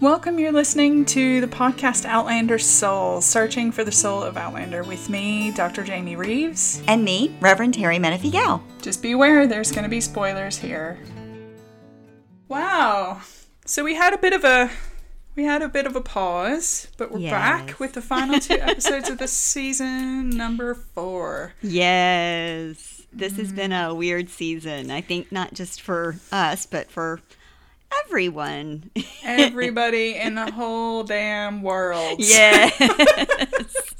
Welcome, you're listening to the podcast Outlander Soul, searching for the soul of Outlander with me, Dr. Jamie Reeves. And me, Reverend Terry Menifee Gal. Just beware, there's going to be spoilers here. Wow. So we had a bit of a we had a bit of a pause, but we're Yes. back with the final two episodes of the season number 4. Yes. This has been mm-hmm. a weird season. I think not just for us, but for everyone. Everybody in the whole damn world. yes.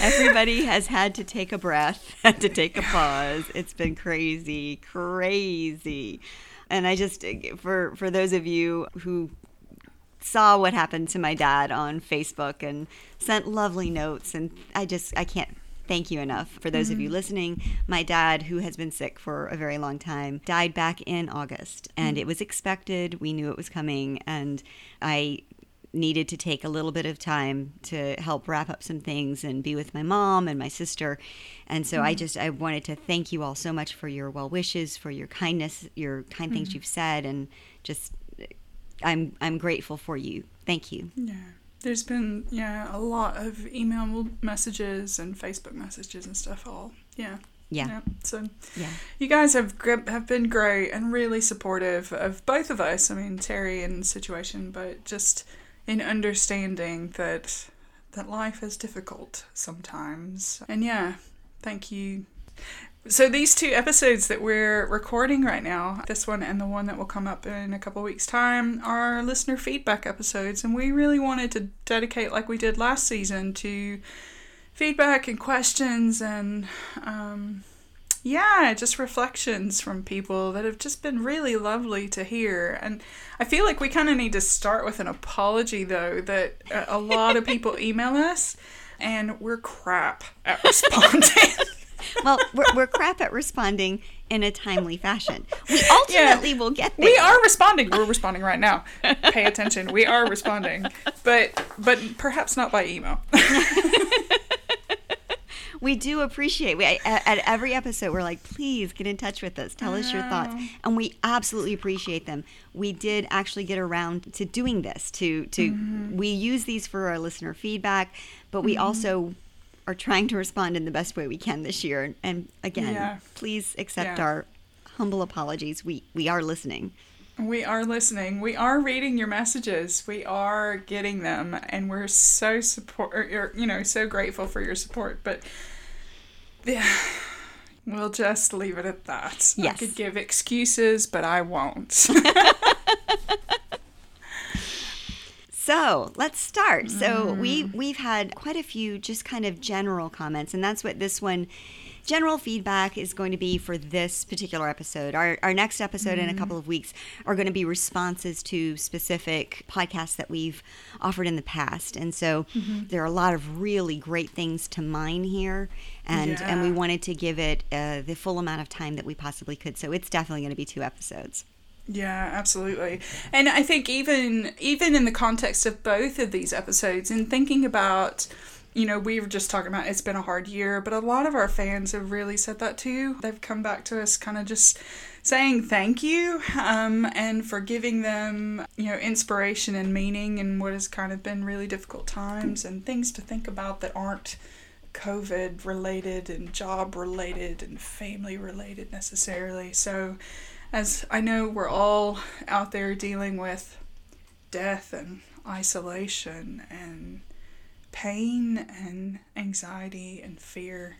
Everybody has had to take a breath, had to take a pause. It's been crazy, crazy. And I just for for those of you who saw what happened to my dad on Facebook and sent lovely notes and I just I can't thank you enough for those of you mm-hmm. listening. My dad who has been sick for a very long time died back in August and mm. it was expected. We knew it was coming and I needed to take a little bit of time to help wrap up some things and be with my mom and my sister. And so I mm. just I wanted to thank you all so much for your well wishes, for your kindness, your kind things mm-hmm. you've said and just I'm I'm grateful for you. Thank you. Yeah. There's been yeah, a lot of email messages and Facebook messages and stuff all. Yeah. Yeah. So Yeah. You guys have have been great and really supportive of both of us. I mean, Terry the situation, but just in understanding that that life is difficult sometimes. And yeah, thank you. So these two episodes that we're recording right now, this one and the one that will come up in a couple weeks time, are listener feedback episodes and we really wanted to dedicate like we did last season to feedback and questions and um, yeah, just reflections from people that have just been really lovely to hear. And I feel like we kind of need to start with an apology, though, that a a lot of people email us and we're crap at responding. Well, we're, we're crap at responding in a timely fashion. We ultimately will get there. we are responding. We're responding right now. Pay attention. We are responding, but but perhaps not by email. We do appreciate. We at, at every episode we're like, please get in touch with us. Tell us your thoughts, and we absolutely appreciate them. We did actually get around to doing this. To to Mm-hmm. we use these for our listener feedback, but we also are trying to respond in the best way we can this year. And again, Yeah. please accept Yeah. our humble apologies. We we are listening. We are listening. We are reading your messages. We are getting them, and we're so support. Or, you know, so grateful for your support. But yeah, we'll just leave it at that. Yes. I could give excuses, but I won't. So let's start. So we Mm. we've had quite a few just kind of general comments, and that's what this one. General feedback is going to be for this particular episode. Our, our next episode in a Mm. couple of weeks are going to be responses to specific podcasts that we've offered in the past. And so Mm-hmm. there are a lot of really great things to mine here. And, and we wanted to give it uh, the full amount of time that we possibly could. So it's definitely going to be two episodes. Yeah, absolutely. And I think even even in the context of both of these episodes and thinking about you know, we were just talking about it's been a hard year, but a lot of our fans have really said that too. They've come back to us kind of just saying thank you um, and for giving them, you know, inspiration and meaning in what has kind of been really difficult times and things to think about that aren't COVID related and job related and family related necessarily. So, as I know we're all out there dealing with death and isolation and pain and anxiety and fear,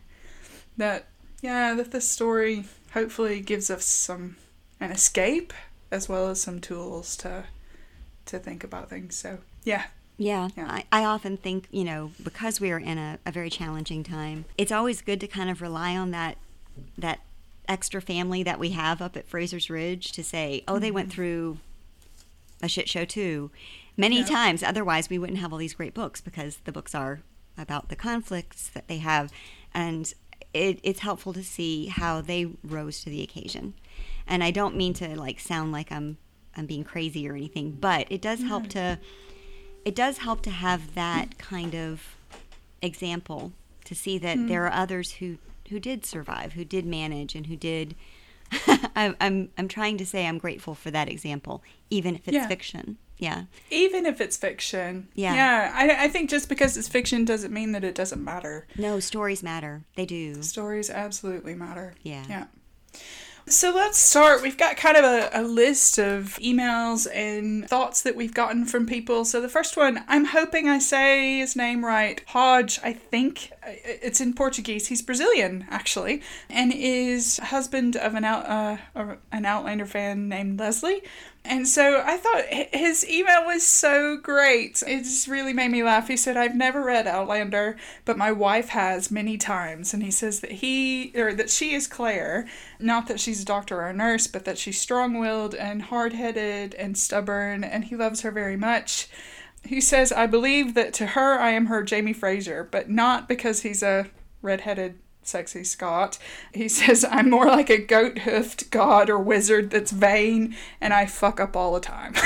that, yeah, that this story hopefully gives us some an escape as well as some tools to to think about things. So, yeah. Yeah, Yeah. I, I often think, you know, because we are in a, a very challenging time, it's always good to kind of rely on that that extra family that we have up at Fraser's Ridge to say, oh, they went mm-hmm. through a shit show too. Many Yeah. times, otherwise, we wouldn't have all these great books because the books are about the conflicts that they have. And it, it's helpful to see how they rose to the occasion. And I don't mean to like sound like I'm I'm being crazy or anything, but it does help to it does help to have that kind of example to see that there mm-hmm. are others who who did survive, who did manage, and who did. I'm I'm I'm trying to say I'm grateful for that example, even if it's Yeah. fiction. Yeah. Even if it's fiction. Yeah. Yeah. I, I think just because it's fiction doesn't mean that it doesn't matter. No, stories matter. They do. Stories absolutely matter. Yeah. Yeah. So let's start. We've got kind of a, a list of emails and thoughts that we've gotten from people. So the first one, I'm hoping I say his name right. Hodge, I think. It's in Portuguese. He's Brazilian, actually, and is husband of an out, uh, an Outlander fan named Leslie. And so I thought his email was so great. It just really made me laugh. He said, I've never read Outlander, but my wife has many times. And he says that he, or that she is Claire, not that she's a doctor or a nurse, but that she's strong willed and hard headed and stubborn, and he loves her very much. He says, I believe that to her I am her Jamie Fraser, but not because he's a redheaded sexy Scot. He says, I'm more like a goat hoofed god or wizard that's vain and I fuck up all the time.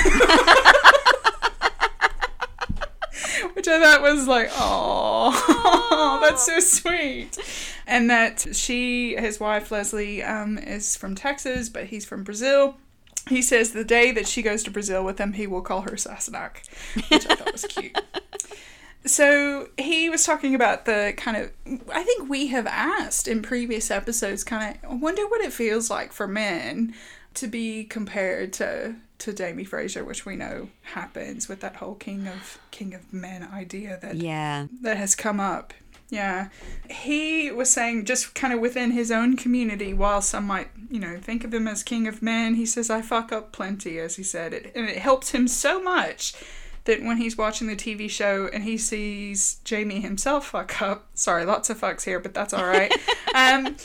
Which I thought was like, oh, that's so sweet. And that she, his wife Leslie, um, is from Texas, but he's from Brazil. He says the day that she goes to Brazil with him, he will call her Sassenach, which I thought was cute. So he was talking about the kind of. I think we have asked in previous episodes, kind of, I wonder what it feels like for men to be compared to to Jamie Fraser, which we know happens with that whole king of king of men idea that Yeah. that has come up. Yeah. He was saying just kind of within his own community, while some might, you know, think of him as king of men, he says, I fuck up plenty, as he said. It, and it helps him so much that when he's watching the TV show and he sees Jamie himself fuck up, sorry, lots of fucks here, but that's all right. um,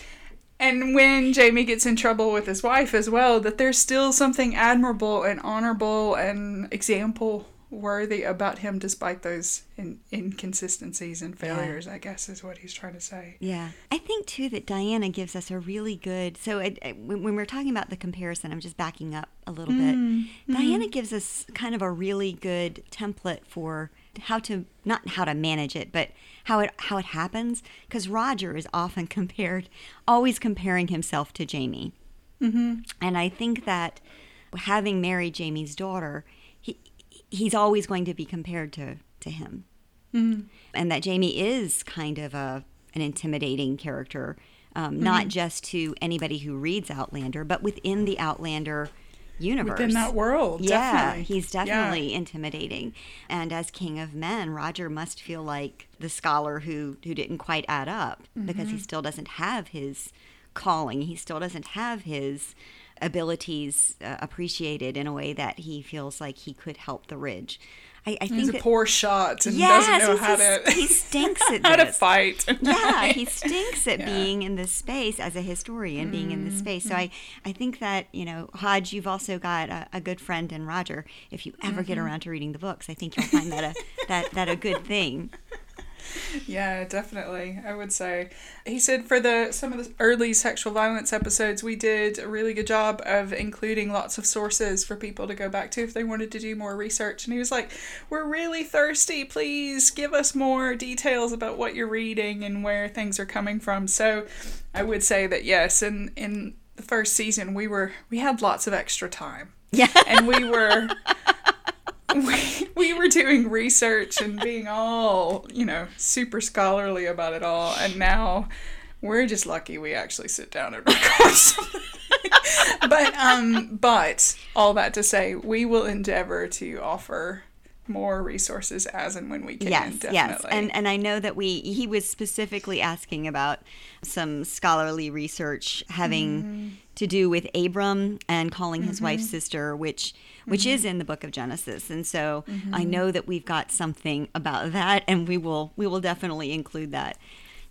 and when Jamie gets in trouble with his wife as well, that there's still something admirable and honorable and example worthy about him despite those in- inconsistencies and failures, I guess is what he's trying to say. Yeah. I think, too, that Diana gives us a really good. So, it, it- when, when we're talking about the comparison, I'm just backing up a little Mm, bit. Diana gives us kind of a really good template for how to, not how to manage it, but how it, how it happens. Because Roger is often compared, always comparing himself to Jamie. Mm-hmm. And I think that having married Jamie's daughter, he's always going to be compared to, to him Mm. and that Jamie is kind of a an intimidating character, um, not just to anybody who reads Outlander, but within the Outlander universe. Within that world, yeah, definitely. he's Yeah. definitely intimidating. And as King of Men, Roger must feel like the scholar who who didn't quite add up because Mm-hmm. he still doesn't have his calling. He still doesn't have his abilities uh, appreciated in a way that he feels like he could help the Ridge. I, I think He's a poor shot and Yes, doesn't know how to he stinks at how to fight. yeah, he stinks at Yeah. being in this space as a historian, being in this space. So I, I think that you know, Hodge, you've also got a, a good friend in Roger. If you ever get around to reading the books, I think you'll find that a that that a good thing. Yeah, definitely. I would say. He said for the some of the early sexual violence episodes, we did a really good job of including lots of sources for people to go back to if they wanted to do more research. And he was like, "We're really thirsty. Please give us more details about what you're reading and where things are coming from." So, I would say that yes, in in the first season, we were we had lots of extra time. Yeah. and we were we, we were doing research and being all you know super scholarly about it all and now we're just lucky we actually sit down and record something. but um but all that to say we will endeavor to offer more resources as and when we can Yes, definitely. yes, and and I know that we he was specifically asking about some scholarly research having Mm-hmm. to do with Abram and calling his wife sister, which which Mm-hmm. is in the Book of Genesis, and so I know that we've got something about that, and we will we will definitely include that.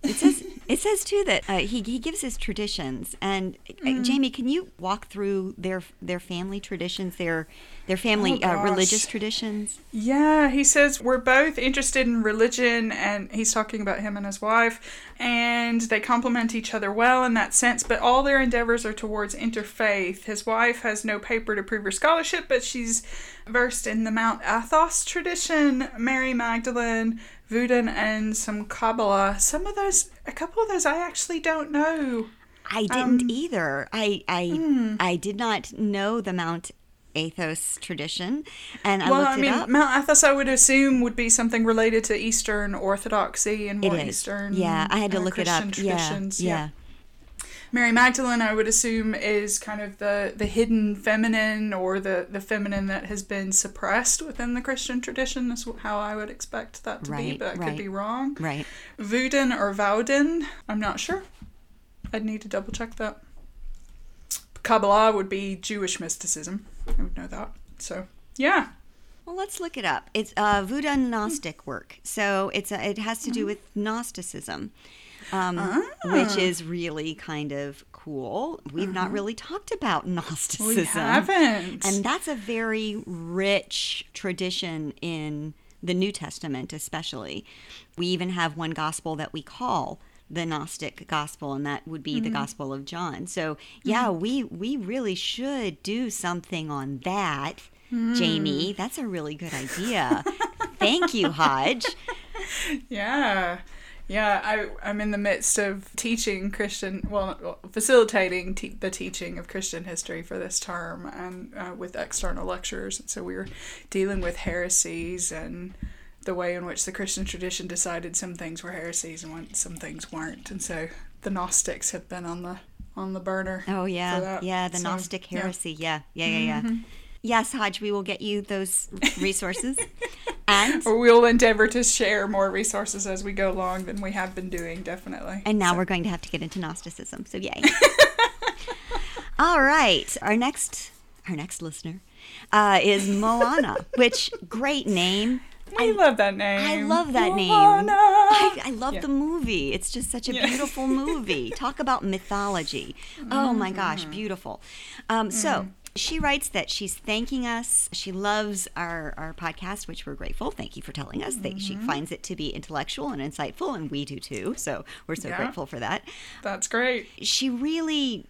It says it says too that uh, he he gives his traditions, and uh, Mm. Jamie, can you walk through their their family traditions, their their family Oh, uh, religious traditions? Yeah, he says we're both interested in religion, and he's talking about him and his wife, and they complement each other well in that sense, but all their endeavors are towards interfaith. His wife has no paper to prove her scholarship, but she's versed in the Mount Athos tradition, Mary Magdalene, Voodoo, and some Kabbalah. Some of those, a couple of those, I actually don't know. I didn't Um, either. I I hmm. I did not know the Mount Athos tradition, and I well, looked I it mean, up. Mount Athos, I would assume, would be something related to Eastern Orthodoxy and It more is. Eastern. Yeah, I had to uh, look it up. Christian Yeah, traditions. yeah. Mary Magdalene, I would assume, is kind of the, the hidden feminine or the, the feminine that has been suppressed within the Christian tradition. Is how I would expect that to be, but I right. could be wrong. Right. Woden or Wouden, I'm not sure. I'd need to double check that. Kabbalah would be Jewish mysticism. I would know that. So, yeah. Well, let's look it up. It's uh, Voodoo Gnostic work, so it's a, it has to do with Gnosticism, um, ah. which is really kind of cool. We've not uh-huh. really talked about Gnosticism. We haven't. And that's a very rich tradition in the New Testament, especially. We even have one gospel that we call the Gnostic gospel, and that would be the mm-hmm. Gospel of John. So, mm-hmm. yeah, we we really should do something on that, hmm. Jamie. That's a really good idea. Thank you, Hodge. Yeah. Yeah, I, I'm in the midst of teaching Christian, well, facilitating te- the teaching of Christian history for this term and uh, with external lecturers. And so we were dealing with heresies and the way in which the Christian tradition decided some things were heresies and when some things weren't. And so the Gnostics have been on the on the burner. Oh yeah, yeah, the So, Gnostic yeah. Mm-hmm. heresy. Yeah, yeah, yeah, yeah. Yes, Hodge, we will get you those resources. and we'll endeavor to share more resources as we go along than we have been doing, definitely. and now So- we're going to have to get into Gnosticism. So yay. All right, our next our next listener uh, is Moana, which great name. I love that name. I love that name. Moana. I, I love Yeah. the movie. It's just such a Yeah. beautiful movie. Talk about mythology. Oh my gosh, Mm-hmm. beautiful. Um, So she writes that she's thanking us. She loves our, our podcast, which we're grateful. Thank you for telling us that she Mm-hmm. finds it to be intellectual and insightful, and we do too. So we're so Yeah. grateful for that. That's great. She really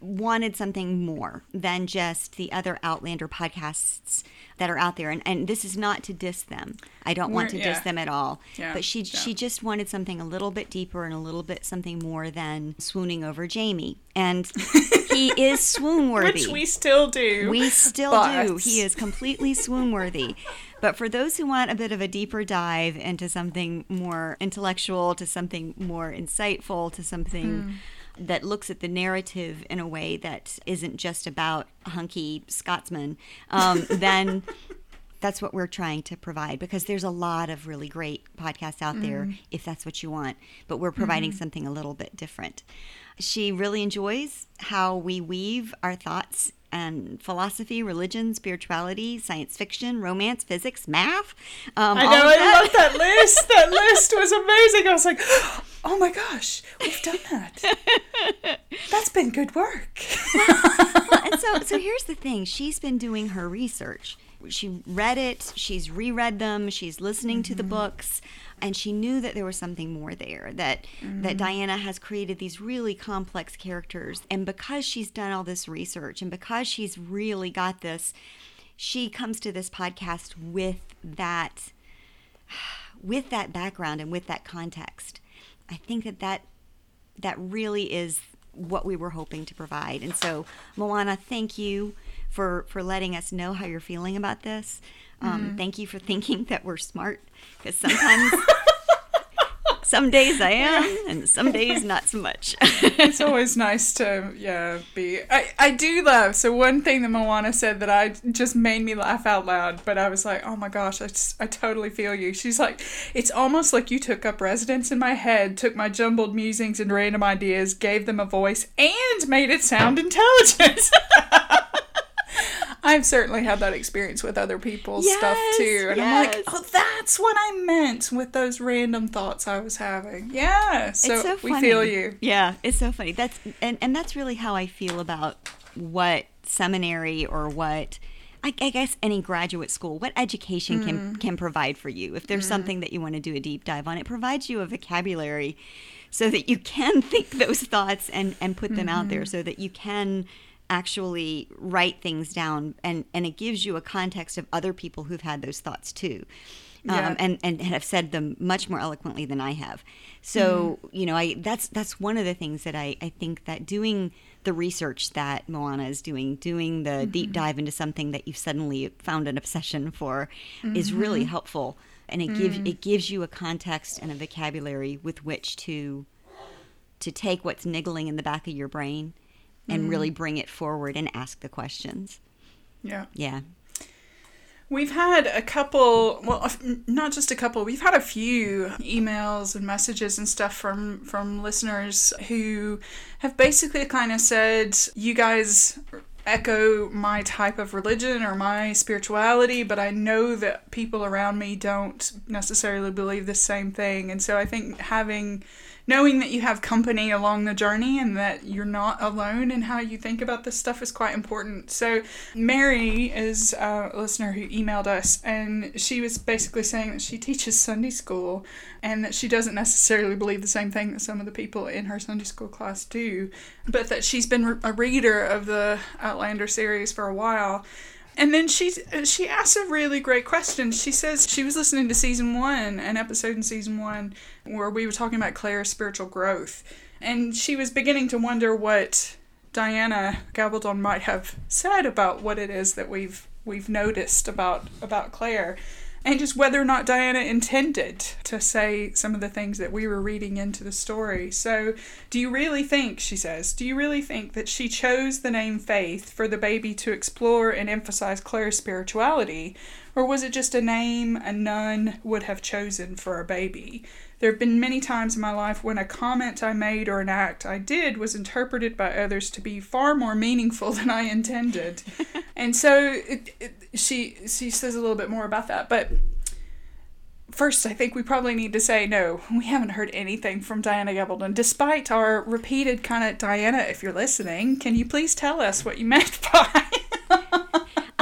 wanted something more than just the other Outlander podcasts that are out there. And, and this is not to diss them. I don't want to We're- diss yeah. them at all. Yeah, But she yeah. she just wanted something a little bit deeper and a little bit something more than swooning over Jamie. And he is swoon worthy. Which we still do. We still but- do. He is completely swoon worthy. But for those who want a bit of a deeper dive into something more intellectual, to something more insightful, to something Hmm. That looks at the narrative in a way that isn't just about hunky Scotsman, um, then that's what we're trying to provide because there's a lot of really great podcasts out there if that's what you want, but we're providing something a little bit different. She really enjoys how we weave our thoughts and philosophy, religion, spirituality, science fiction, romance, physics, math. Um, I know. I that. love that list. That list was amazing. I was like, oh my gosh, we've done that. That's been good work. and so so here's the thing. She's been doing her research. She read it she's reread them she's listening to the mm-hmm. books and she knew that there was something more there that that mm-hmm. diana has created these really complex characters. And because she's done all this research and because she's really got this she comes to this podcast with that with that background and with that context i think that that that really is what we were hoping to provide. And so, Moana, thank you for for letting us know how you're feeling about this. Um, Thank you for thinking that we're smart, because sometimes, some days I am, and some days not so much. it's always nice to yeah be I, I do love so one thing that Moana said that I just made me laugh out loud but I was like oh my gosh I, just, I totally feel you. She's like it's almost like you took up residence in my head took my jumbled musings and random ideas gave them a voice and made it sound intelligent I've certainly had that experience with other people's stuff too and I'm like oh that's what I meant with those random thoughts I was having yeah so, it's so we funny. feel you Yeah, it's so funny. That's and, and that's really how I feel about what seminary or what I, I guess any graduate school, what education can mm. can provide for you. If there's mm. something that you want to do a deep dive on, it provides you a vocabulary so that you can think those thoughts and and put them out there, mm-hmm. so that you can actually write things down and and it gives you a context of other people who've had those thoughts too um, Yeah. and and have said them much more eloquently than I have. So Mm-hmm. you know, I that's that's one of the things that I I think that doing the research that Moana is doing, doing the Mm-hmm. deep dive into something that you've suddenly found an obsession for, is really Mm-hmm. helpful, and it gives Mm. it gives you a context and a vocabulary with which to to take what's niggling in the back of your brain and Mm. really bring it forward and ask the questions. Yeah. Yeah. We've had a couple, well, not just a couple. We've had a few emails and messages and stuff from from listeners who have basically kind of said, "You guys echo my type of religion or my spirituality, but I know that people around me don't necessarily believe the same thing." And so I think having knowing that you have company along the journey and that you're not alone in how you think about this stuff is quite important. So, Mary is a listener who emailed us, and she was basically saying that she teaches Sunday school and that she doesn't necessarily believe the same thing that some of the people in her Sunday school class do, but that she's been a reader of the Outlander series for a while. And then she she asks a really great question. She says she was listening to season one, an episode in season one, where we were talking about Claire's spiritual growth, and she was beginning to wonder what Diana Gabaldon might have said about what it is that we've we've noticed about about Claire, and just whether or not Diana intended to say some of the things that we were reading into the story. So, do you really think, she says, do you really think that she chose the name Faith for the baby to explore and emphasize Claire's spirituality, or was it just a name a nun would have chosen for a baby? There have been many times in my life when a comment I made or an act I did was interpreted by others to be far more meaningful than I intended. and so it, it, she she says a little bit more about that, but First, I think we probably need to say no, we haven't heard anything from Diana Gabaldon, despite our repeated kind of Diana, if you're listening, can you please tell us what you meant by?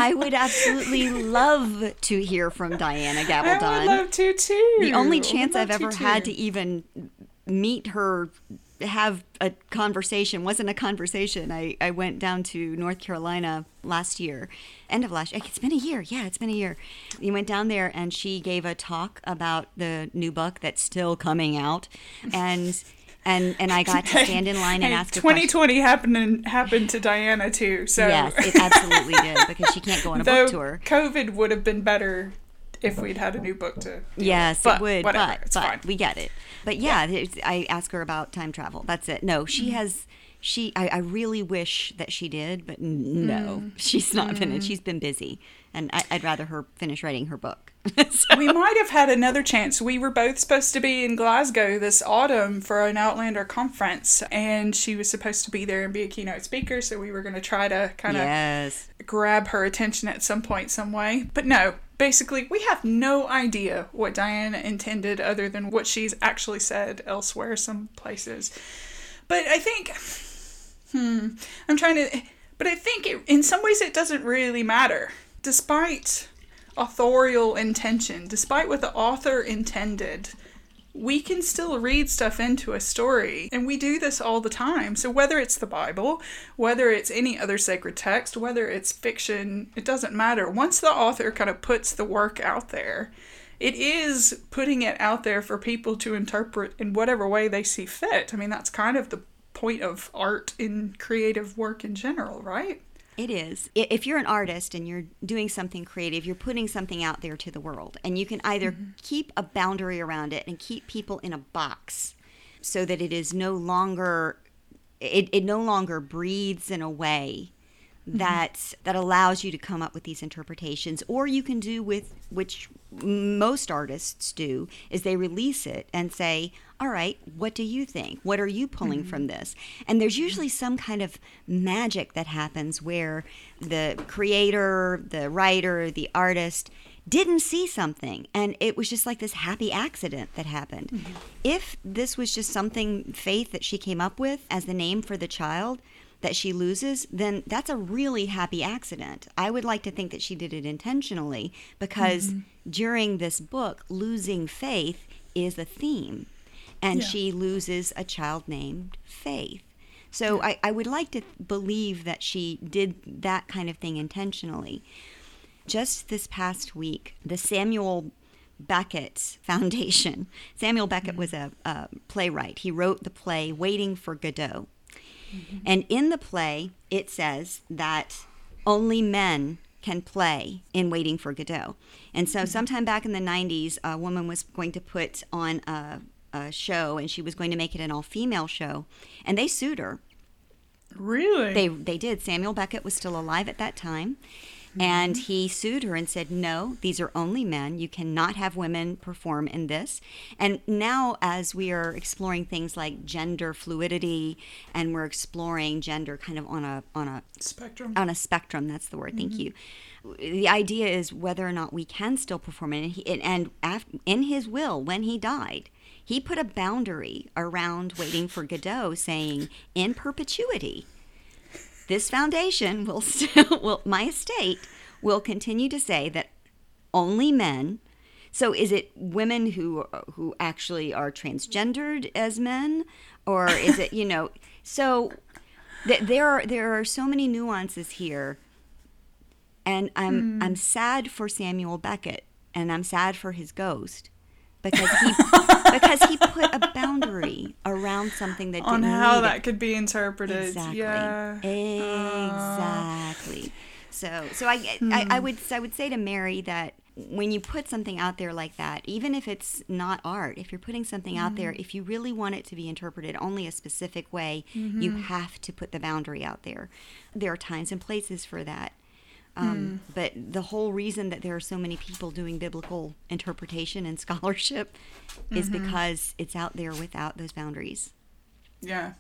I would absolutely love to hear from Diana Gabaldon. I would love to too. the only chance I've ever to, had too. to even meet her, have a conversation wasn't a conversation. I, I went down to North Carolina last year, end of last year. It's been a year. Yeah, it's been a year. You went down there and she gave a talk about the new book that's still coming out. And. And, and I got to stand in line and Hey, ask question. 2020 happened happened to Diana too. So Yes, it absolutely did because she can't go on a though book tour. COVID would have been better if we'd had a new book to. Yes. But it would, Whatever, but, it's but fine. we get it. But yeah, it's- I ask her about time travel. That's it. No, she Mm-hmm. has. She, I, I really wish that she did, but no, Mm. she's not been. Mm-hmm. She's been busy, and I, I'd rather her finish writing her book. so. we might have had another chance. We were both supposed to be in Glasgow this autumn for an Outlander conference, and she was supposed to be there and be a keynote speaker. So we were going to try to kind of yes, grab her attention at some point, some way. But no, basically, we have no idea what Diana intended other than what she's actually said elsewhere, some places. But I think, hmm, I'm trying to, but I think it, in some ways it doesn't really matter. Despite authorial intention, despite what the author intended, we can still read stuff into a story and we do this all the time. So whether it's the bible whether it's any other sacred text whether it's fiction it doesn't matter. Once the author kind of puts the work out there it is putting it out there for people to interpret in whatever way they see fit. I mean that's kind of the point of art in creative work in general right it is. If you're an artist and you're doing something creative, you're putting something out there to the world, and you can either Mm-hmm. keep a boundary around it and keep people in a box, so that it is no longer. It, it no longer breathes in a way that that allows you to come up with these interpretations or you can do with which most artists do is they release it and say all right what do you think? What are you pulling mm-hmm. from this? And there's mm-hmm. usually some kind of magic that happens where the creator the writer the artist didn't see something and it was just like this happy accident that happened. Mm-hmm. If this was just something faith that she came up with as the name for the child that she loses, then that's a really happy accident. I would like to think that she did it intentionally because during this book, losing faith is a theme. And Yeah. she loses a child named Faith. So I, I would like to believe that she did that kind of thing intentionally. Just this past week, the Samuel Beckett Foundation. Samuel Beckett mm-hmm. was a, a playwright. He wrote the play Waiting for Godot. Mm-hmm. And in the play, it says that only men can play in Waiting for Godot. And so, mm-hmm. sometime back in the 90s, a woman was going to put on a, a show and she was going to make it an all female show. And they sued her. Really? They, they did. Samuel Beckett was still alive at that time. And mm-hmm. he sued her and said, No, these are only men. You cannot have women perform in this. And now, as we are exploring things like gender fluidity and we're exploring gender kind of on a, on a Spectrum. on a spectrum. That's the word. Thank mm-hmm. you. The idea is whether or not we can still perform it. And, he, and af- in his will, when he died, he put a boundary around waiting for Godot, saying, "In perpetuity, this foundation will still, will my estate will continue to say that only men." So, is it women who who actually are transgendered as men, or is it you know? So th- there are there are so many nuances here and i'm hmm. i'm sad for samuel beckett and i'm sad for his ghost because he because he put a boundary around something that on how that it. could be interpreted. exactly. Yeah. exactly. Ah. So so I, I i hmm. would i would say to mary that when you put something out there like that even if it's not art if you're putting something out there mm-hmm. if you really want it to be interpreted only a specific way you mm-hmm. have to put the boundary out there. There are times and places for that um, But the whole reason that there are so many people doing biblical interpretation and scholarship is because it's out there without those boundaries. Yeah.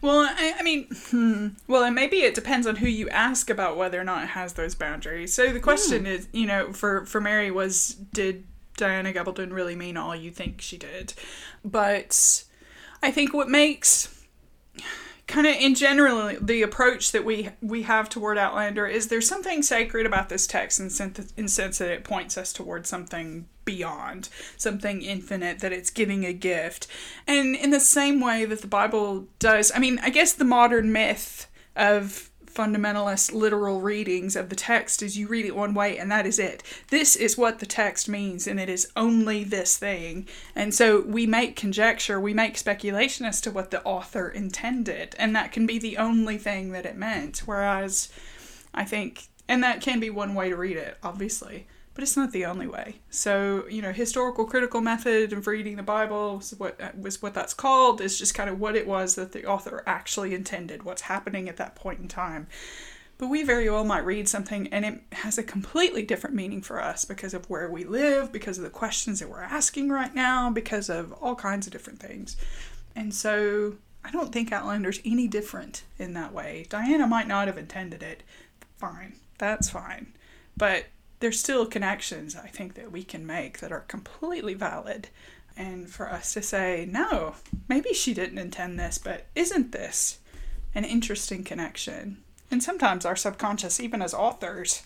Well, I, I mean, hmm, well, and maybe it depends on who you ask about whether or not it has those boundaries. So the question is, you know, for for Mary was, did Diana Gabaldon really mean all you think she did? But I think what makes kind of in general the approach that we we have toward Outlander is there's something sacred about this text in sense, in sense that it points us towards something beyond, something infinite, that it's giving a gift. And in the same way that the Bible does, I mean, I guess the modern myth of fundamentalist literal readings of the text is you read it one way and that is it. This is what the text means and it is only this thing. And so we make conjecture, we make speculation as to what the author intended, and that can be the only thing that it meant. Whereas I think, and that can be one way to read it, obviously, but it's not the only way. So, you know, historical critical method of reading the Bible was what was what that's called is just kind of what it was that the author actually intended, what's happening at that point in time. But we very well might read something and it has a completely different meaning for us because of where we live, because of the questions that we're asking right now, because of all kinds of different things. And so I don't think Outlander's any different in that way. Diana might not have intended it. Fine. That's fine. But there's still connections I think that we can make that are completely valid. And for us to say, no, maybe she didn't intend this, but isn't this an interesting connection? And sometimes our subconscious, even as authors,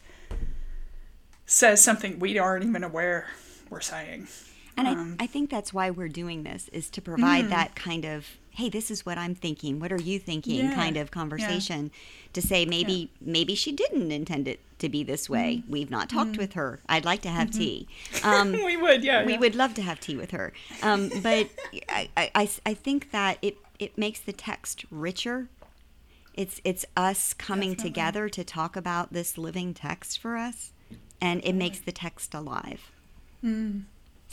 says something we aren't even aware we're saying. And Um, I, I think that's why we're doing this is to provide that kind of, hey, this is what I'm thinking. What are you thinking? Yeah. Kind of conversation to say maybe maybe she didn't intend it to be this way. Mm-hmm. We've not talked with her. I'd like to have tea. Um, we would, yeah. we yeah. would love to have tea with her. Um, but I, I- I, I think that it, it makes the text richer. It's it's us coming Definitely. together to talk about this living text for us, and it makes the text alive. Mm.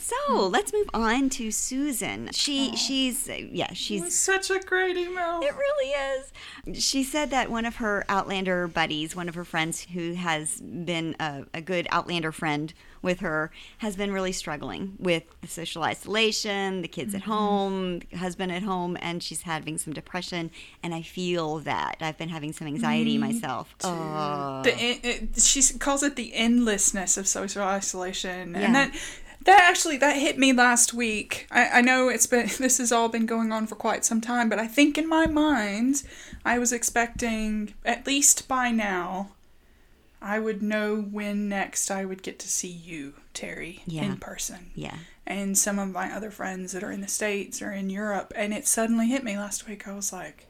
So let's move on to Susan. She oh. she's uh, yeah It was she's such a great email. it really is. She said that one of her Outlander buddies, one of her friends who has been a, a good Outlander friend with her, has been really struggling with the social isolation, the kids at mm-hmm. home, husband at home, and she's having some depression. And I feel that I've been having some anxiety myself. Oh. the it, she calls it the endlessness of social isolation Yeah. and that that actually that hit me last week I, I know it's been this has all been going on for quite some time but i think in my mind i was expecting at least by now i would know when next i would get to see you terry Yeah. in person Yeah. and some of my other friends that are in the states or in europe and it suddenly hit me last week i was like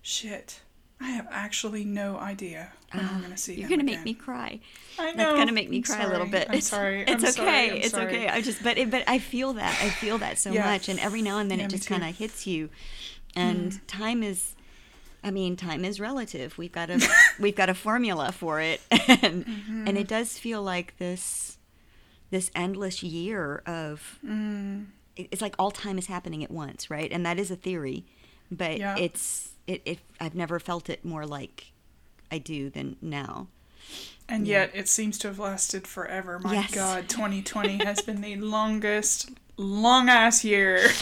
shit I have actually no idea when I'm going to see You're gonna make me cry. I know. That's gonna make me I'm cry a little bit. I'm sorry. It's I'm okay. sorry. It's sorry. okay. I just, but it, but I feel that. I feel that so Yeah. much, and every now and then Yeah, it just. Mm. kind of hits you. And time is, I mean, time is relative. We've got a we've got a formula for it, and Mm-hmm. and it does feel like this this endless year of. Mm. It's like all time is happening at once, right? And that is a theory, but Yeah. it's it, it. I've never felt it more like I do than now. And yet it seems to have lasted forever. My Yes. God, 2020 has been the longest, long ass year.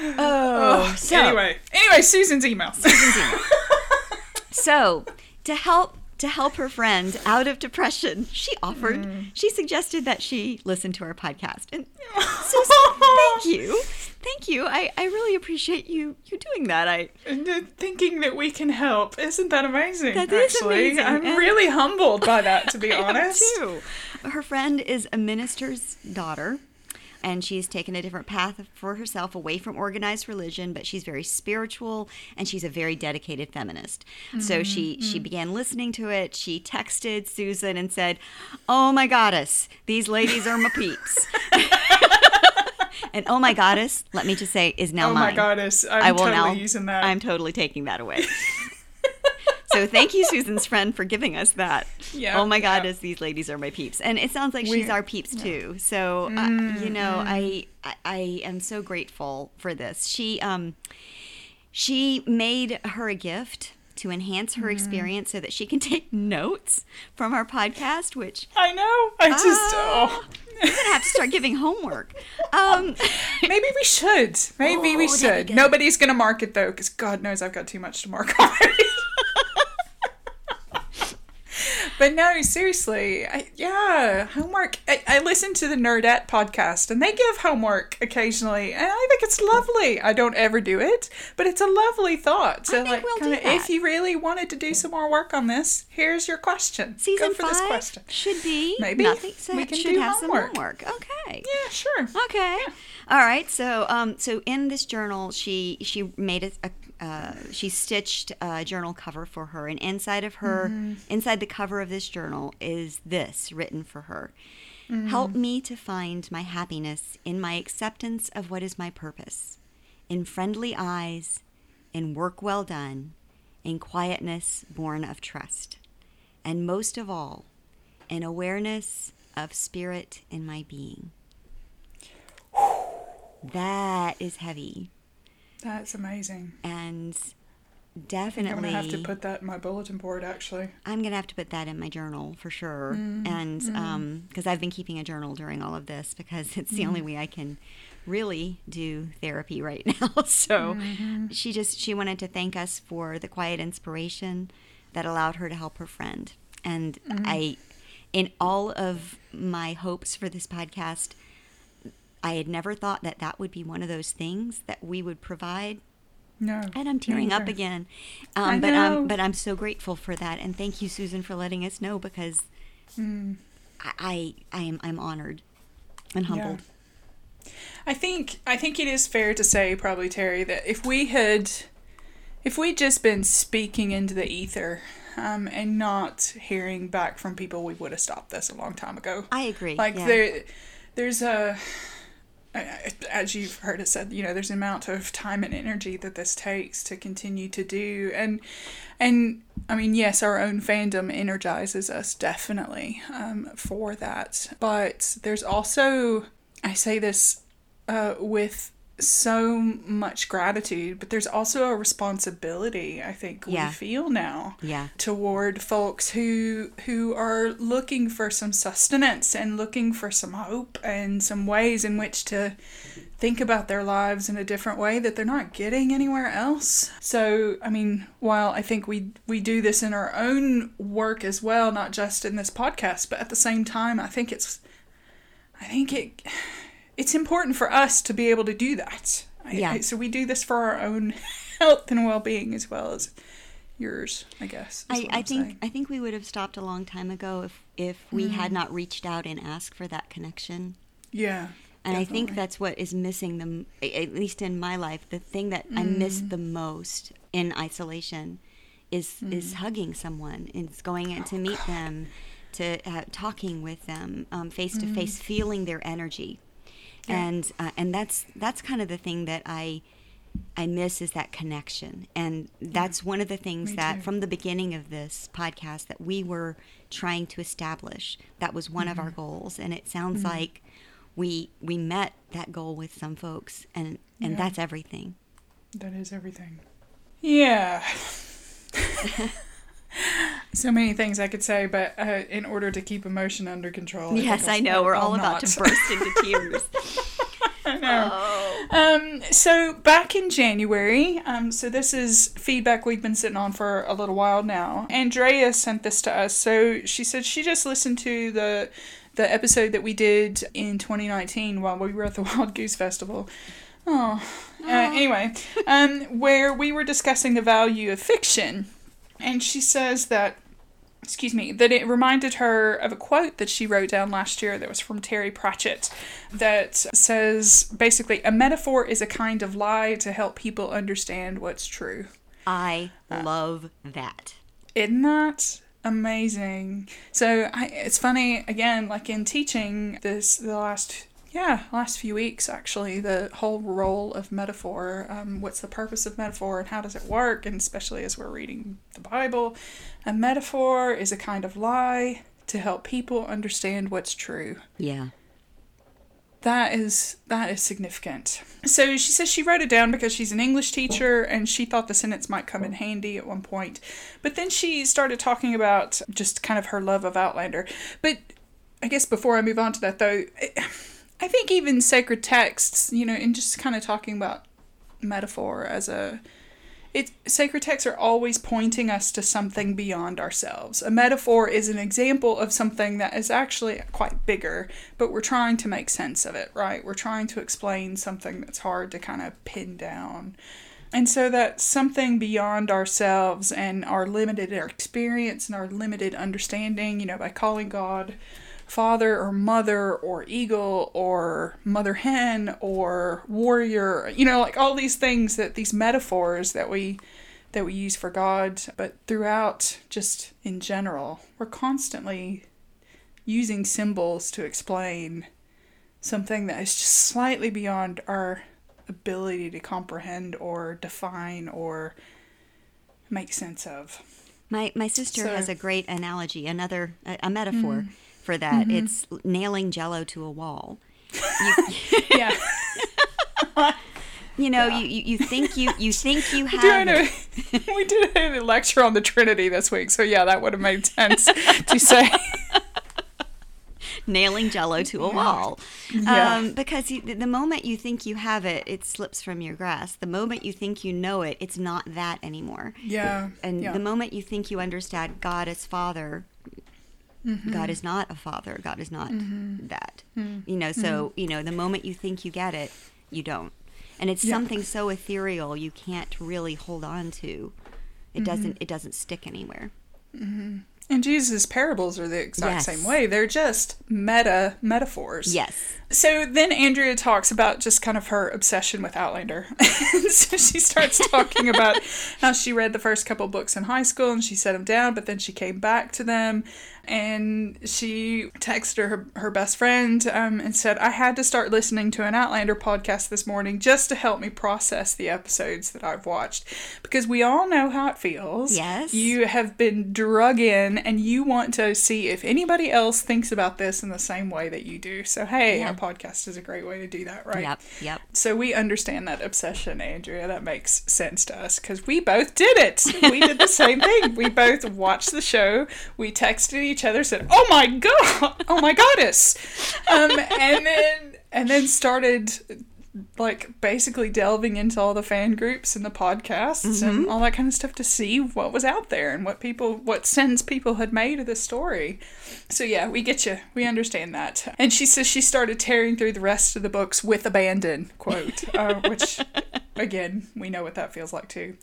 Oh, oh, so anyway, anyway, Susan's email. So, to help to help her friend out of depression, she offered Mm. she suggested that she listen to our podcast. And Susan, thank you. Thank you. I, I really appreciate you you doing that. I Thinking that we can help. Isn't that amazing? That is actually? amazing, I'm and- really humbled by that, to be honest. too. Her friend is a minister's daughter, and she's taken a different path for herself away from organized religion, but she's very spiritual and she's a very dedicated feminist. So mm-hmm, she she mm-hmm. began listening to it. She texted Susan and said, "Oh my goddess, these ladies are my peeps." and oh my goddess, let me just say, is now Oh mine. my goddess, I'm I will totally now. using that. I'm totally taking that away. so thank you, Susan's friend, for giving us that. Yeah, Oh my God, yeah. as these ladies are my peeps, and it sounds like We- she's our peeps too. So uh, Mm, you know, I, I I am so grateful for this. She um she made her a gift to enhance Mm-hmm. her experience so that she can take notes from our podcast, which I know. I just, Ah. oh. I'm gonna have to start giving homework. Um, Maybe we should. Maybe we Oh, that'd should. Nobody's going to mark it, though, because God knows I've got too much to mark already. But no, seriously. I, yeah, homework. I, I listen to the Nerdette podcast, and they give homework occasionally, and I think it's lovely. I don't ever do it, but it's a lovely thought. So, like, we'll kinda, if you really wanted to do some more work on this, here's your question. season Go for this question. should be Maybe. nothing. So We can should do have homework. some homework. Okay. Yeah, sure. Okay. Yeah. All right. So, um, so in this journal, she she made a, a uh, she stitched a journal cover for her, and inside of her, inside the cover of this journal is this written for her: "Help me to find my happiness in my acceptance of what is my purpose, in friendly eyes, in work well done, in quietness born of trust, and most of all, in awareness of spirit in my being." That is heavy. That's amazing. And definitely. I'm going to have to put that in my bulletin board, actually. I'm gonna have to put that in my journal for sure, Mm, and um, because I've been keeping a journal during all of this because it's the Mm. only way I can really do therapy right now. so Mm-hmm. she just she wanted to thank us for the quiet inspiration that allowed her to help her friend, and Mm-hmm. I, in all of my hopes for this podcast. I had never thought that that would be one of those things that we would provide No. and I'm tearing up neither. again. I Um, but um, but I'm so grateful for that, and thank you, Susan, for letting us know because Mm. I, I I am I'm honored and humbled. I think I think it is fair to say probably Terry that if we had if we'd just been speaking into the ether um, and not hearing back from people, we would have stopped this a long time ago. I agree. Like yeah. there, there's a as you've heard it said, you know, there's an amount of time and energy that this takes to continue to do, and and I mean, yes, our own fandom energizes us definitely um, for that, but there's also I say this uh, with so much gratitude, but there's also a responsibility I think Yeah. we feel now yeah. toward folks who who are looking for some sustenance and looking for some hope and some ways in which to think about their lives in a different way that they're not getting anywhere else. So, I mean, while I think we we do this in our own work as well, not just in this podcast, but at the same time, I think it's I think it it's important for us to be able to do that. Yeah. I- so we do this for our own health and well-being as well as yours, I guess. I, I think saying. I think we would have stopped a long time ago if if we Mm. had not reached out and asked for that connection. Yeah. And I think that's what is missing them, at least in my life. The thing that I miss Mm. the most in isolation is Mm. is hugging someone. It's going in to Oh, meet them, to uh, talking with them um, face to face, feeling their energy, Mm. Yeah. and uh, and that's that's kind of the thing that I I miss is that connection. And that's one of the things Me that too. from the beginning of this podcast that we were trying to establish. That was one of our Mm-hmm. goals. And it sounds like we we met that goal with some folks and and Yeah. that's everything. That is everything. Yeah. so many things I could say, but uh, in order to keep emotion under control. yes, I know. We're all about not. to burst into tears. I know. oh. Um, so back in January, um, so this is feedback we've been sitting on for a little while now. Andrea sent this to us. So she said she just listened to the the episode that we did in 2019 while we were at the Wild Goose Festival. Oh, uh, anyway, um, where we were discussing the value of fiction, and she says that excuse me, that it reminded her of a quote that she wrote down last year that was from Terry Pratchett that says basically, a metaphor is a kind of lie to help people understand what's true. I uh, love that. Isn't that amazing? So I, it's funny, again, like in teaching this, the last. Yeah, last few weeks actually, the whole role of metaphor. Um, what's the purpose of metaphor and how does it work? And especially as we're reading the Bible, a metaphor is a kind of lie to help people understand what's true. Yeah. That is that is significant. So she says she wrote it down because she's an English teacher and she thought the sentence might come in handy at one point. But then she started talking about just kind of her love of Outlander. But I guess before I move on to that though, I think even sacred texts, you know, and just kind of talking about metaphor as a it sacred texts are always pointing us to something beyond ourselves. A metaphor is an example of something that is actually quite bigger, but we're trying to make sense of it, right? We're trying to explain something that's hard to kind of pin down. And so that something beyond ourselves and our limited experience and our limited understanding, you know, by calling God father or mother or eagle or mother hen or warrior you know like all these things that these metaphors that we that we use for god but throughout just in general we're constantly using symbols to explain something that is just slightly beyond our ability to comprehend or define or make sense of. My my sister So- has a great analogy, another a, a metaphor mm. For that. Mm-hmm. It's nailing jello to a wall. yeah You know, Yeah. you, you, you think you you think you have a, we did a lecture on the Trinity this week, so yeah, that would have made sense to say. nailing jello to a wall. Yeah. Um, because you, the moment you think you have it, it slips from your grasp. The moment you think you know it, it's not that anymore. Yeah, And yeah. the moment you think you understand God as Father, Mm-hmm. God is not a father. God is not that. Mm-hmm. You know, so, you know, the moment you think you get it, you don't. And it's Yeah. something so ethereal you can't really hold on to. It doesn't it doesn't stick anywhere. and Jesus' parables are the exact Yes. same way. They're just meta metaphors. Yes. So then Andrea talks about just kind of her obsession with Outlander. so she starts talking about how she read the first couple books in high school and she set them down, but then she came back to them and she texted her, her best friend um, and said, I had to start listening to an Outlander podcast this morning just to help me process the episodes that I've watched. Because we all know how it feels. Yes. You have been drug in and you want to see if anybody else thinks about this in the same way that you do. So, hey, Yeah. Podcast is a great way to do that, right? Yep. Yep. So we understand that obsession, Andrea. That makes sense to us because we both did it. We did the same thing. We both watched the show. We texted each other, said, "Oh my god, oh my goddess," um, and then and then started like basically delving into all the fan groups and the podcasts and all that kind of stuff to see what was out there and what people what sense people had made of the story. So yeah, we get you. We understand that. And she says she started tearing through the rest of the books with abandon, quote, uh, which again, we know what that feels like too.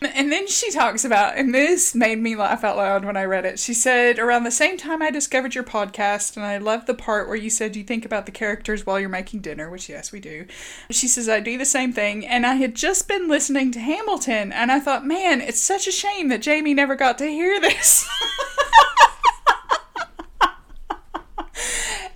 And then she talks about, and this made me laugh out loud when I read it. She said, Around the same time I discovered your podcast, and I love the part where you said you think about the characters while you're making dinner, which, yes, we do. She says, I do the same thing, and I had just been listening to Hamilton, and I thought, man, it's such a shame that Jamie never got to hear this.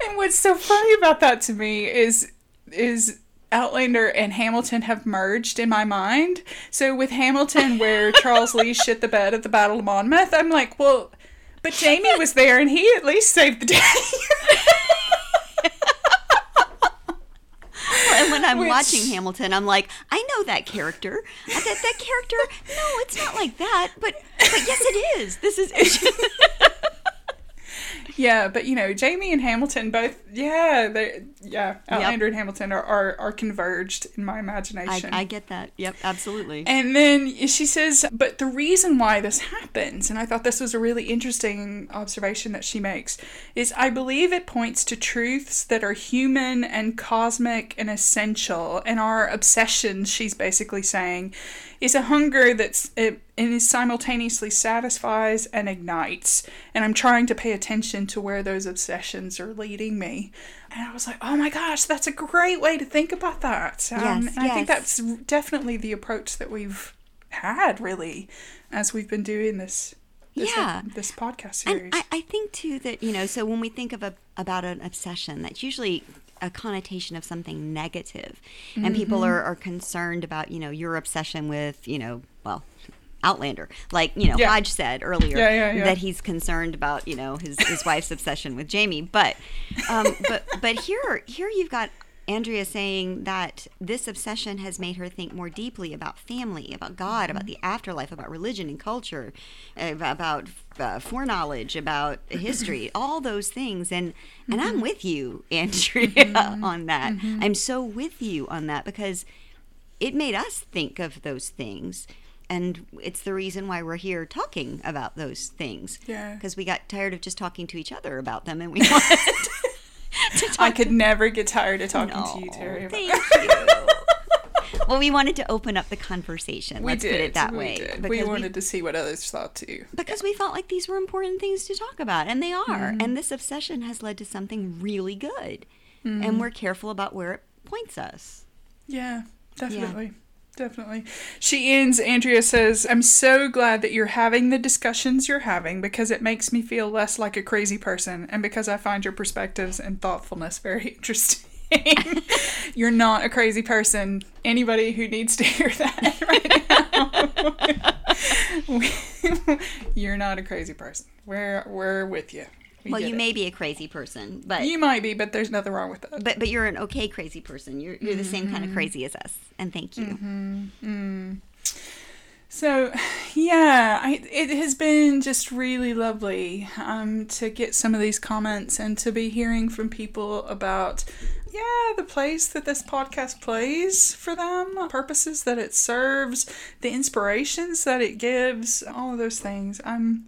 and what's so funny about that to me is is Outlander and Hamilton have merged in my mind. So with Hamilton, where Charles Lee shit the bed at the Battle of Monmouth, I'm like, well, but Jamie was there and he at least saved the day. and when I'm Which... watching Hamilton, I'm like, I know that character. That that character. No, it's not like that. But but yes, it is. This is. yeah, but you know, Jamie and Hamilton both, yeah, they, yeah, Outlander yep. and Hamilton are, are, are converged in my imagination. I, I get that. Yep, absolutely. And then she says, but the reason why this happens, and I thought this was a really interesting observation that she makes, is I believe it points to truths that are human and cosmic and essential, and our obsessions, she's basically saying, is a hunger that's it, it simultaneously satisfies and ignites and i'm trying to pay attention to where those obsessions are leading me and i was like oh my gosh that's a great way to think about that um, yes, and yes. i think that's definitely the approach that we've had really as we've been doing this this, yeah. this podcast series. And I, I think too that, you know, so when we think of a, about an obsession, that's usually a connotation of something negative. and mm-hmm. people are, are concerned about you know your obsession with you know well Outlander, like you know yeah. Hodge said earlier yeah, yeah. that he's concerned about you know his, his wife's obsession with Jamie, but um, but but here here you've got Andrea saying that this obsession has made her think more deeply about family, about God, mm-hmm. about the afterlife, about religion and culture, about uh, foreknowledge, about history, all those things. And and mm-hmm. I'm with you, Andrea, mm-hmm. on that. Mm-hmm. I'm so with you on that because it made us think of those things. And it's the reason why we're here talking about those things. Yeah. Because we got tired of just talking to each other about them and we wanted I could never get tired of talking no, to you, Terry. Thank you. well, we wanted to open up the conversation. We Let's did, put it that we way. Did. We wanted we, to see what others thought too. Because we felt like these were important things to talk about, and they are. Mm-hmm. And this obsession has led to something really good. Mm-hmm. And we're careful about where it points us. Yeah, definitely. Yeah. Definitely. She ends, Andrea says, I'm so glad that you're having the discussions you're having because it makes me feel less like a crazy person and because I find your perspectives and thoughtfulness very interesting. you're not a crazy person. Anybody who needs to hear that right now, you're not a crazy person. We're, we're with you. We well, you it. may be a crazy person, but you might be, but there's nothing wrong with that. But but you're an okay crazy person. You're you're mm-hmm. the same kind of mm-hmm. crazy as us, and thank you. Mm-hmm. Mm. So, yeah, I, it has been just really lovely um, to get some of these comments and to be hearing from people about, yeah, the place that this podcast plays for them, the purposes that it serves, the inspirations that it gives, all of those things. I'm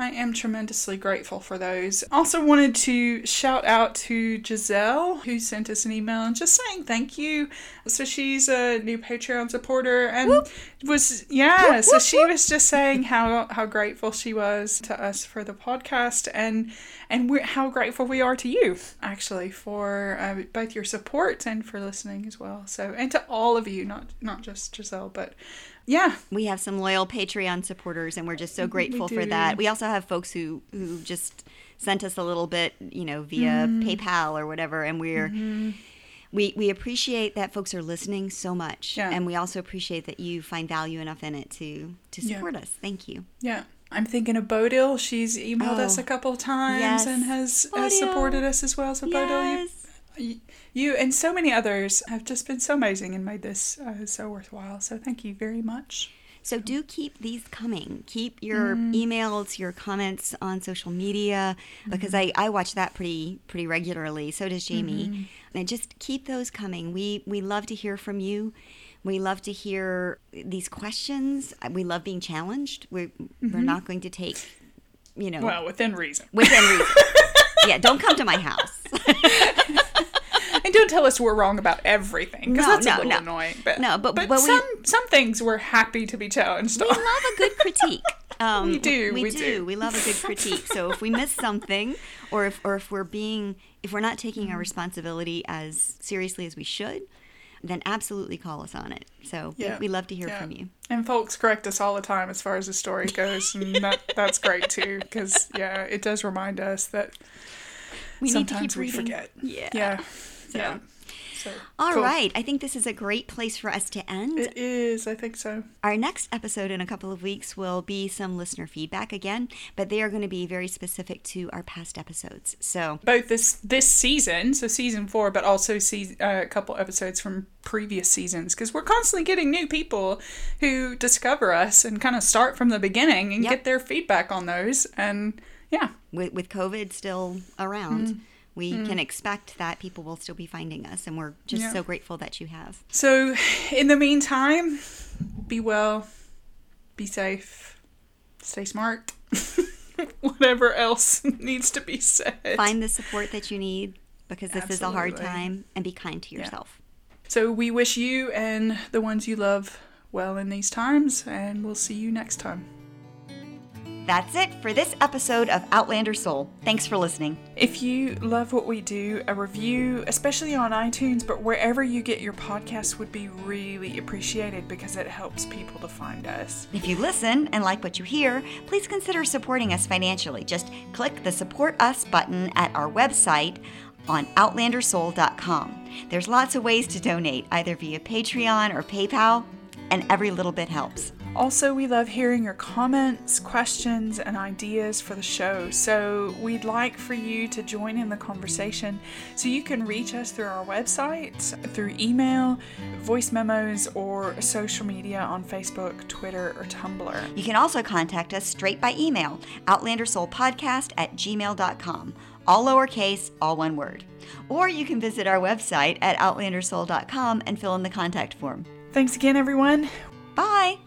I am tremendously grateful for those. Also, wanted to shout out to Giselle, who sent us an email and just saying thank you. So, she's a new Patreon supporter and Whoop. was, yeah, Whoop, so whoop, she was just saying how, how grateful she was to us for the podcast and and how grateful we are to you, actually, for uh, both your support and for listening as well. So, and to all of you, not not just Giselle, but yeah we have some loyal patreon supporters and we're just so grateful for that we also have folks who who just sent us a little bit you know via mm. paypal or whatever and we're mm-hmm. we we appreciate that folks are listening so much yeah. and we also appreciate that you find value enough in it to to support yeah. us thank you yeah I'm thinking of Bodil. She's emailed oh, us a couple of times yes. and has, has supported us as well. So yes. Bodil, you, you and so many others have just been so amazing and made this uh, so worthwhile. So thank you very much. So do keep these coming. Keep your mm. emails, your comments on social media because mm. I, I watch that pretty pretty regularly. So does Jamie. Mm-hmm. And just keep those coming. We we love to hear from you. We love to hear these questions. We love being challenged. We're, mm-hmm. we're not going to take, you know. Well, within reason. Within reason. yeah, don't come to my house. don't tell us we're wrong about everything because No, that's no, a little no. annoying. But No, but- but, but we- some some things we're happy to be challenged we on. love a good critique. Um, We do, We, we do. do. We love a good critique. So if we miss something, or if or if we're being if we're not taking our responsibility as seriously as we should, then absolutely call us on it. So we- Yeah. we, love to hear Yeah. from you. And folks correct us all the time as far as the story goes, and that, that's great too because yeah, it does remind us that We need to sometimes keep we reading. forget. Yeah. Yeah, yeah. So All right. cool. I think this is a great place for us to end. It is. I think so. Our next episode in a couple of weeks will be some listener feedback again, but they are going to be very specific to our past episodes. So both this this season, so season four, but also see uh, a couple episodes from previous seasons because we're constantly getting new people who discover us and kind of start from the beginning and Yep. get their feedback on those. And yeah, with, with COVID still around, we hmm. can expect that people will still be finding us, and we're just Yeah. so grateful that you have. so in the meantime, be well, be safe, stay smart. Whatever else needs to be said. Find the support that you need because this is a hard time, and be kind to yourself. So we wish you and the ones you love well in these times, and we'll see you next time. That's it for this episode of Outlander Soul. Thanks for listening. If you love what we do, a review, especially on iTunes, but wherever you get your podcasts, would be really appreciated because it helps people to find us. If you listen and like what you hear, please consider supporting us financially. Just click the Support Us button at our website on outlandersoul.com. There's lots of ways to donate, either via Patreon or PayPal, and every little bit helps. Also, we love hearing your comments, questions, and ideas for the show. So, we'd like for you to join in the conversation. So, you can reach us through our website, through email, voice memos, or social media on Facebook, Twitter, or Tumblr. You can also contact us straight by email, outlandersoulpodcast at gmail.com. All lowercase, all one word. Or you can visit our website at outlandersoul.com and fill in the contact form. Thanks again, everyone. Bye!